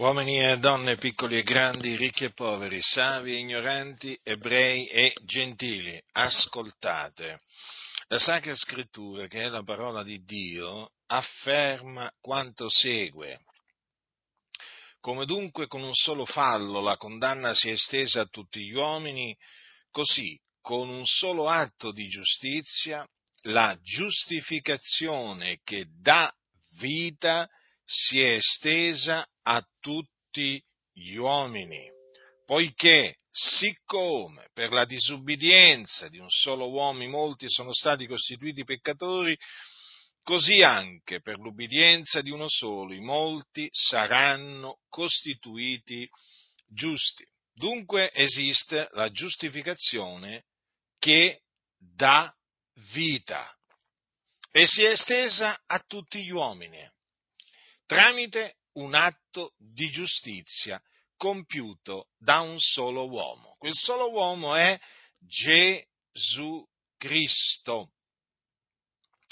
Uomini e donne, piccoli e grandi, ricchi e poveri, savi e ignoranti, ebrei e gentili, ascoltate. La Sacra Scrittura, che è la parola di Dio, afferma quanto segue. Come dunque con un solo fallo la condanna si è estesa a tutti gli uomini, così con un solo atto di giustizia la giustificazione che dà vita si è estesa a tutti gli uomini, poiché siccome per la disubbidienza di un solo uomo molti sono stati costituiti peccatori, così anche per l'ubbidienza di uno solo i molti saranno costituiti giusti. Dunque esiste la giustificazione che dà vita e si è estesa a tutti gli uomini tramite un atto di giustizia compiuto da un solo uomo. Quel solo uomo è Gesù Cristo,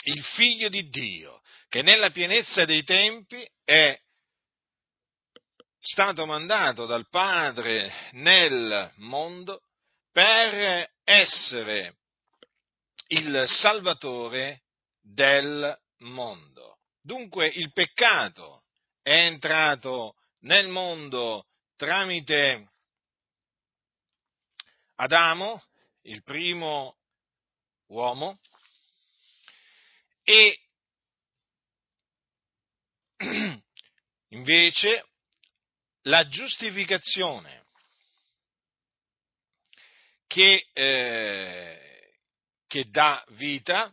il figlio di Dio, che nella pienezza dei tempi è stato mandato dal Padre nel mondo per essere il Salvatore del mondo. Dunque il peccato è entrato nel mondo tramite Adamo, il primo uomo, e invece la giustificazione che, eh, che dà vita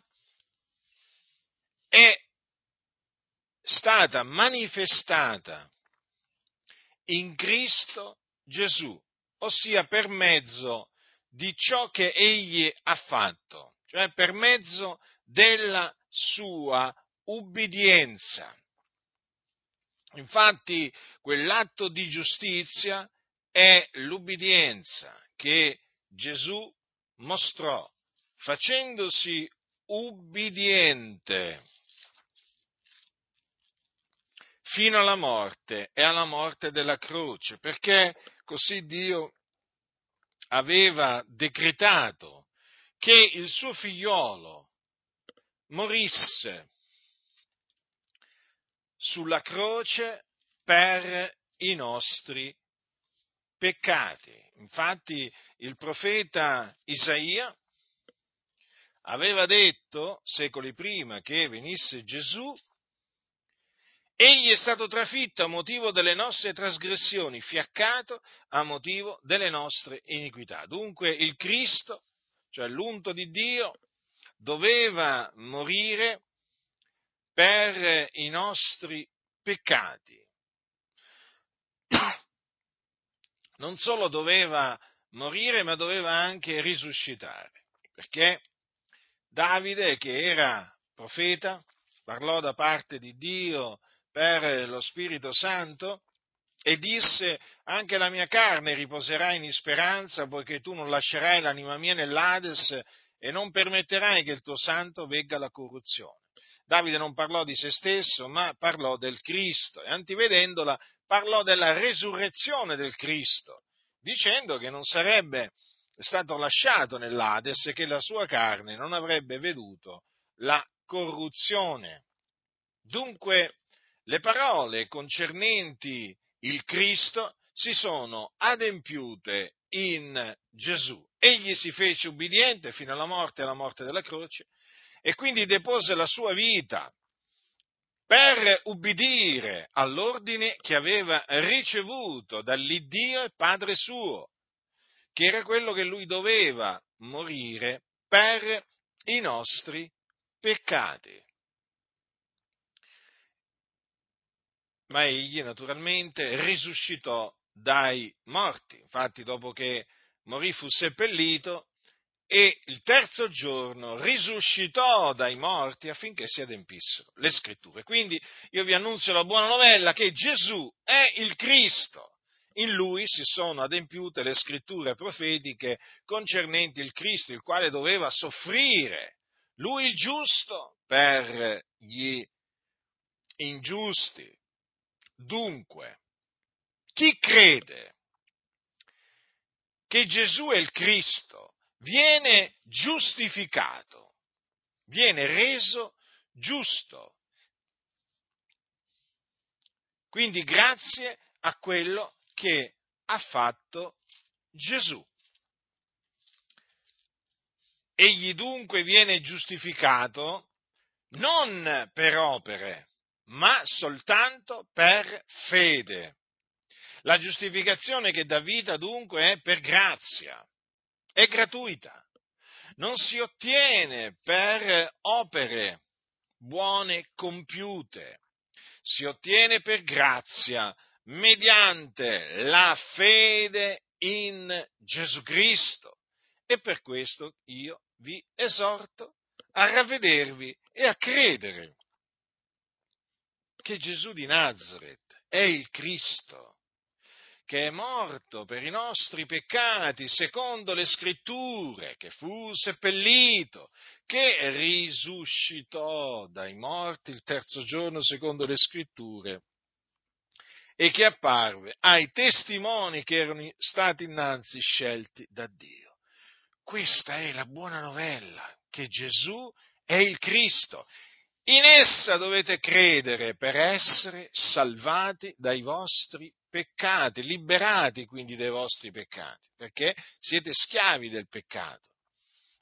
è stata manifestata in Cristo Gesù, ossia per mezzo di ciò che egli ha fatto, cioè per mezzo della sua ubbidienza. Infatti quell'atto di giustizia è l'ubbidienza che Gesù mostrò facendosi ubbidiente fino alla morte e alla morte della croce, perché così Dio aveva decretato che il suo figliolo morisse sulla croce per i nostri peccati. Infatti il profeta Isaia aveva detto secoli prima che venisse Gesù Egli è stato trafitto a motivo delle nostre trasgressioni, fiaccato a motivo delle nostre iniquità. Dunque il Cristo, cioè l'unto di Dio, doveva morire per i nostri peccati. Non solo doveva morire, ma doveva anche risuscitare, perché Davide, che era profeta, parlò da parte di Dio per lo Spirito Santo e disse anche la mia carne riposerà in speranza poiché tu non lascerai l'anima mia nell'Ades e non permetterai che il tuo santo vegga la corruzione. Davide non parlò di se stesso, ma parlò del Cristo e antivedendola parlò della resurrezione del Cristo, dicendo che non sarebbe stato lasciato nell'Ades e che la sua carne non avrebbe veduto la corruzione. Dunque, le parole concernenti il Cristo si sono adempiute in Gesù. Egli si fece ubbidiente fino alla morte e alla morte della croce e quindi depose la sua vita per ubbidire all'ordine che aveva ricevuto dall'Iddio e Padre suo, che era quello che lui doveva morire per i nostri peccati. Ma egli naturalmente risuscitò dai morti. Infatti, dopo che morì fu seppellito e il terzo giorno risuscitò dai morti affinché si adempissero le scritture. Quindi io vi annunzio la buona novella che Gesù è il Cristo. In lui si sono adempiute le scritture profetiche concernenti il Cristo, il quale doveva soffrire, lui il giusto, per gli ingiusti, Dunque, Chi crede che Gesù è il Cristo viene giustificato, viene reso giusto. Quindi grazie a quello che ha fatto Gesù. Egli dunque viene giustificato non per opere, ma soltanto per fede. La giustificazione che dà vita dunque è per grazia, è gratuita, non si ottiene per opere buone compiute, si ottiene per grazia mediante la fede in Gesù Cristo. E per questo io vi esorto a ravvedervi e a credere che Gesù di Nazareth è il Cristo, che è morto per i nostri peccati secondo le scritture, che fu seppellito, che risuscitò dai morti il terzo giorno secondo le scritture e che apparve ai testimoni che erano stati innanzi scelti da Dio. Questa è la buona novella, che Gesù è il Cristo. In essa dovete credere per essere salvati dai vostri peccati, liberati quindi dai vostri peccati, perché siete schiavi del peccato.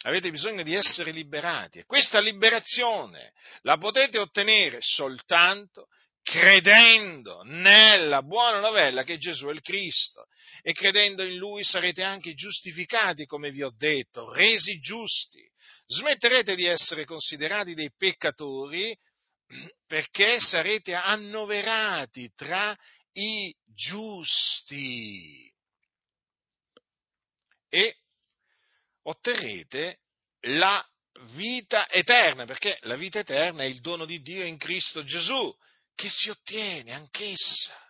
Avete bisogno di essere liberati e questa liberazione la potete ottenere soltanto credendo nella buona novella che Gesù è il Cristo e credendo in Lui sarete anche giustificati, come vi ho detto, resi giusti. Smetterete di essere considerati dei peccatori perché sarete annoverati tra i giusti e otterrete la vita eterna, perché la vita eterna è il dono di Dio in Cristo Gesù che si ottiene anch'essa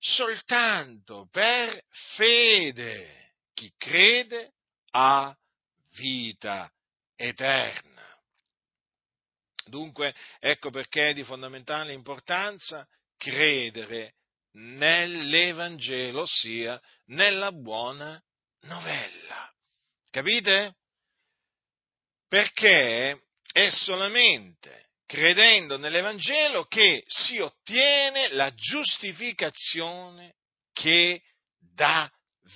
soltanto per fede. Chi crede ha vita eterna. Dunque, ecco perché è di fondamentale importanza credere nell'Evangelo, ossia nella buona novella. Capite? Perché è solamente credendo nell'Evangelo che si ottiene la giustificazione che dà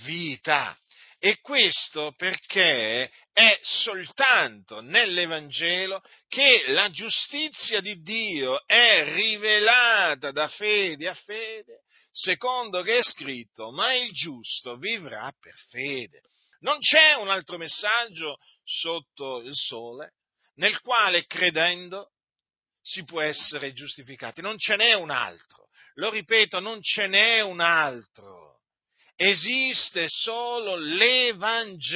vita. E questo perché è soltanto nell'Evangelo che la giustizia di Dio è rivelata da fede a fede, secondo che è scritto, ma il giusto vivrà per fede. Non c'è un altro messaggio sotto il sole nel quale credendo si può essere giustificati. Non ce n'è un altro. Lo ripeto, non ce n'è un altro. Esiste solo l'Evangelo.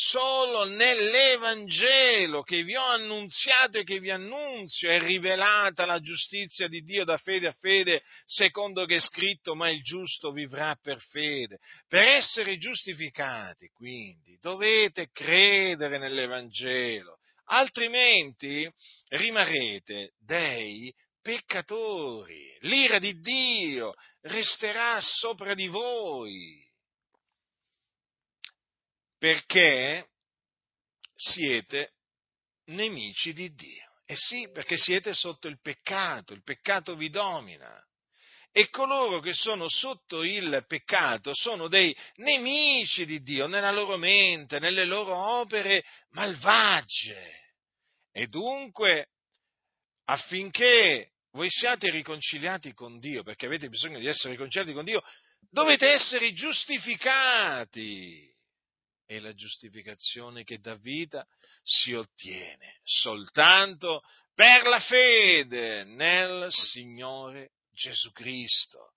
Solo nell'Evangelo che vi ho annunziato e che vi annunzio è rivelata la giustizia di Dio da fede a fede, secondo che è scritto, ma il giusto vivrà per fede. Per essere giustificati, quindi, dovete credere nell'Evangelo altrimenti rimarrete dei peccatori. L'ira di Dio resterà sopra di voi perché siete nemici di Dio. Eh sì, perché siete sotto il peccato, il peccato vi domina. E coloro che sono sotto il peccato sono dei nemici di Dio nella loro mente, nelle loro opere malvagie. E dunque, affinché voi siate riconciliati con Dio, perché avete bisogno di essere riconciliati con Dio, dovete essere giustificati. E la giustificazione che dà vita si ottiene soltanto per la fede nel Signore Gesù Cristo.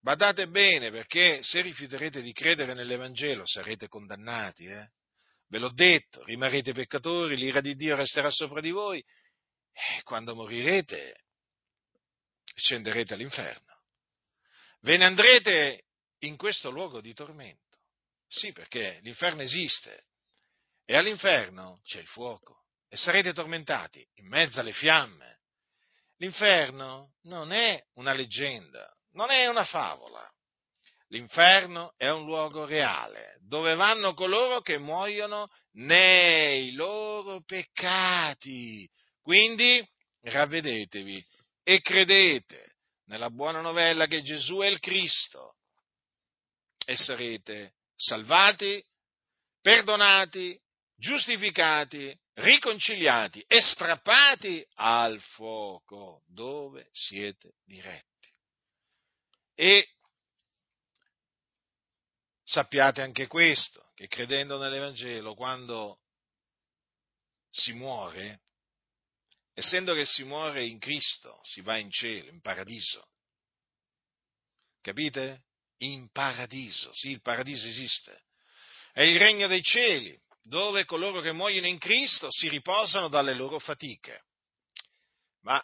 Badate bene perché se rifiuterete di credere nell'Evangelo sarete condannati. Eh? Ve l'ho detto, rimarrete peccatori, l'ira di Dio resterà sopra di voi e quando morirete scenderete all'inferno. Ve ne andrete in questo luogo di tormento. Sì, perché l'inferno esiste e all'inferno c'è il fuoco e sarete tormentati in mezzo alle fiamme. L'inferno non è una leggenda, non è una favola. L'inferno è un luogo reale, dove vanno coloro che muoiono nei loro peccati. Quindi ravvedetevi e credete nella buona novella che Gesù è il Cristo e sarete salvati, perdonati, giustificati, riconciliati e strappati al fuoco dove siete diretti. E sappiate anche questo, che credendo nell'Evangelo, quando si muore, essendo che si muore in Cristo, si va in cielo, in paradiso. Capite? In paradiso, sì, il paradiso esiste. È il regno dei cieli, dove coloro che muoiono in Cristo si riposano dalle loro fatiche. Ma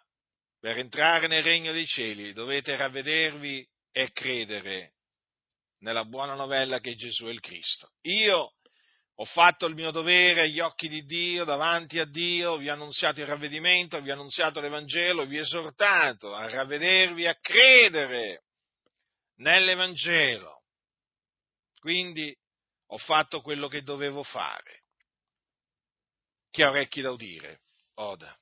per entrare nel regno dei cieli dovete ravvedervi e credere nella buona novella che Gesù è il Cristo. Io ho fatto il mio dovere agli occhi di Dio, davanti a Dio, vi ho annunziato il ravvedimento, vi ho annunziato l'Evangelo, vi ho esortato a ravvedervi, a credere nell'Evangelo. Quindi ho fatto quello che dovevo fare. Chi ha orecchi da udire, oda.